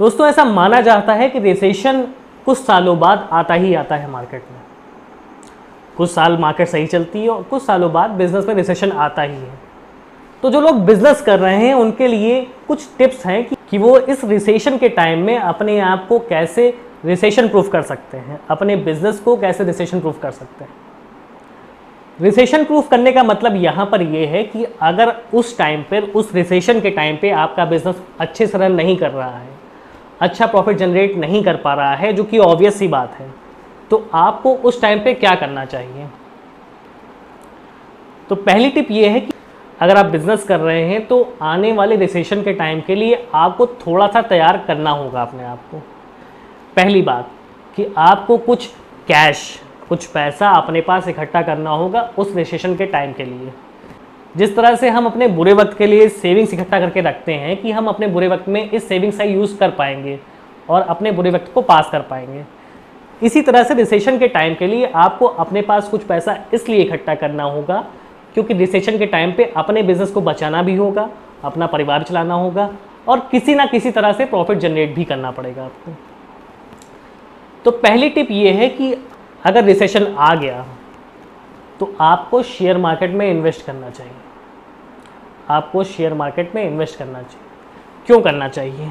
दोस्तों ऐसा माना जाता है कि रिसेशन कुछ सालों बाद आता ही आता है मार्केट में। कुछ साल मार्केट सही चलती है और कुछ सालों बाद बिज़नेस में रिसेशन आता ही है। तो जो लोग बिज़नेस कर रहे हैं उनके लिए कुछ टिप्स हैं कि, कि वो इस रिसेशन के टाइम में अपने आप को कैसे रिसेशन प्रूफ कर सकते हैं। अपने बिज़नेस को कैसे रिसेशन प्रूफ कर सकते हैं। रिसेशन प्रूफ करने का मतलब यहाँ पर यह है कि अगर उस टाइम पर उस रिसेशन के टाइम पे आपका बिज़नेस अच्छे से रन नहीं कर रहा है अच्छा प्रॉफिट जनरेट नहीं कर पा रहा है, जो कि ऑब्वियस ही बात है। तो आपको उस टाइम पे क्या करना चाहिए? तो पहली टिप ये है कि अगर आप बिज़नेस कर रहे हैं तो आने वाले रिसेशन के टाइम के लिए आपको थोड़ा सा तैयार करना होगा अपने आप को। पहली बात, कि आपको कुछ कैश कुछ पैसा अपने पास इकट्ठा करना होगा उस रिसेशन के टाइम के लिए। जिस तरह से हम अपने बुरे वक्त के लिए सेविंग्स इकट्ठा करके रखते हैं कि हम अपने बुरे वक्त में इस सेविंग्स का यूज़ कर पाएँगे और अपने बुरे वक्त को पास कर पाएँगे। इसी तरह से रिसेशन के टाइम के लिए आपको अपने पास कुछ पैसा इसलिए इकट्ठा करना होगा क्योंकि रिसेशन के टाइम पे अपने बिज़नेस को बचाना भी होगा, अपना परिवार चलाना होगा और किसी ना किसी तरह से प्रॉफिट जनरेट भी करना पड़ेगा आपको। तो पहली टिप ये है कि अगर रिसेशन आ गया तो आपको शेयर मार्केट में इन्वेस्ट करना चाहिए। आपको शेयर मार्केट में इन्वेस्ट करना चाहिए। क्यों करना चाहिए?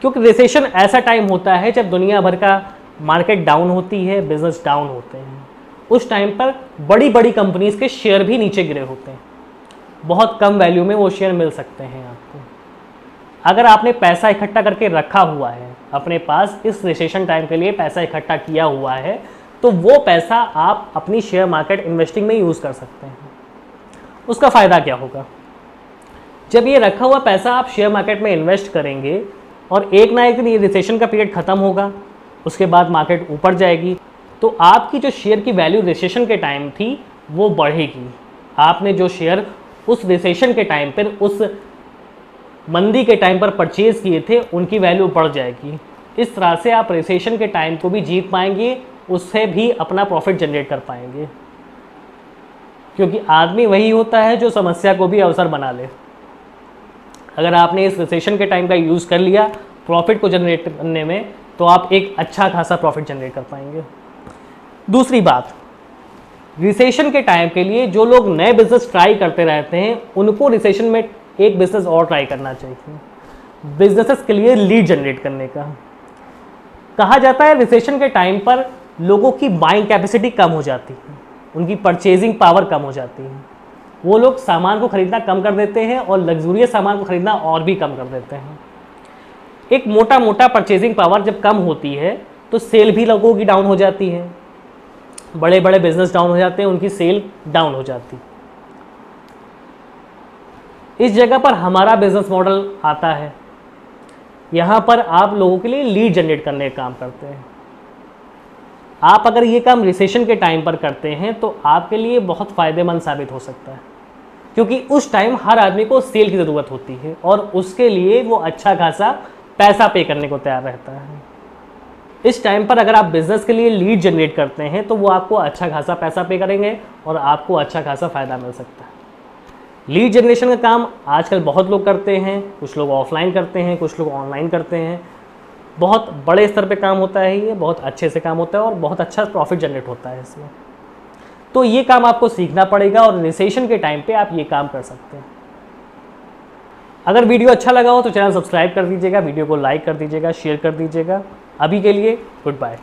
क्योंकि रिसेशन ऐसा टाइम होता है जब दुनिया भर का मार्केट डाउन होती है बिज़नेस डाउन होते हैं। उस टाइम पर बड़ी बड़ी कंपनीज़ के शेयर भी नीचे गिरे होते हैं। बहुत कम वैल्यू में वो शेयर मिल सकते हैं आपको। अगर आपने पैसा इकट्ठा करके रखा हुआ है, अपने पास इस रिसेशन टाइम के लिए पैसा इकट्ठा किया हुआ है तो वो पैसा आप अपनी शेयर मार्केट इन्वेस्टिंग में यूज़ कर सकते हैं। उसका फ़ायदा क्या होगा? जब ये रखा हुआ पैसा आप शेयर मार्केट में इन्वेस्ट करेंगे और एक ना एक दिन ये रिसेशन का पीरियड ख़त्म होगा, उसके बाद मार्केट ऊपर जाएगी तो आपकी जो शेयर की वैल्यू रिसेशन के टाइम थी, वो बढ़ेगी। आपने जो शेयर उस रिसेशन के टाइम पर, उस मंदी के टाइम पर परचेज़ किए थे, उनकी वैल्यू बढ़ जाएगी। इस तरह से आप रिसेशन के टाइम को भी जीत पाएँगे उससे भी अपना प्रॉफिट जनरेट कर पाएँगे। क्योंकि आदमी वही होता है जो समस्या को भी अवसर बना ले। अगर आपने इस रिसेशन के टाइम का यूज़ कर लिया प्रॉफिट को जनरेट करने में तो आप एक अच्छा खासा प्रॉफिट जनरेट कर पाएँगे। दूसरी बात रिसेशन के टाइम के लिए जो लोग नए बिज़नेस ट्राई करते रहते हैं, उनको रिसेशन में एक बिज़नेस और ट्राई करना चाहिए। बिजनेसेस के लिए लीड जनरेट करने का। कहा जाता है रिसेशन के टाइम पर लोगों की बाइंग कैपेसिटी कम हो जाती है, उनकी परचेजिंग पावर कम हो जाती है। वो लोग सामान को ख़रीदना कम कर देते हैं और लग्जूरियस सामान को ख़रीदना और भी कम कर देते हैं। एक मोटा मोटा परचेजिंग पावर जब कम होती है तो सेल भी लोगों की डाउन हो जाती है। बड़े बड़े बिज़नेस डाउन हो जाते हैं, उनकी सेल डाउन हो जाती इस जगह पर हमारा बिज़नेस मॉडल आता है। यहाँ पर आप लोगों के लिए लीड जनरेट करने का काम करते हैं। आप अगर ये काम रिसेशन के टाइम पर करते हैं तो आपके लिए बहुत फ़ायदेमंद साबित हो सकता है। क्योंकि उस टाइम हर आदमी को सेल की ज़रूरत होती है और उसके लिए वो अच्छा खासा पैसा पे करने को तैयार रहता है। इस टाइम पर अगर आप बिज़नेस के लिए लीड जनरेट करते हैं तो वो आपको अच्छा खासा पैसा पे करेंगे और आपको अच्छा खासा फ़ायदा मिल सकता है। लीड जनरेशन का काम आजकल बहुत लोग करते हैं, कुछ लोग ऑफलाइन करते हैं, कुछ लोग ऑनलाइन करते हैं। बहुत बड़े स्तर पे काम होता है ये, बहुत अच्छे से काम होता है और बहुत अच्छा प्रॉफिट जनरेट होता है इसमें। तो ये काम आपको सीखना पड़ेगा और रिसेशन के टाइम पे आप ये काम कर सकते हैं। अगर वीडियो अच्छा लगा हो तो चैनल सब्सक्राइब कर दीजिएगा, वीडियो को लाइक कर दीजिएगा शेयर कर दीजिएगा। अभी के लिए गुड बाय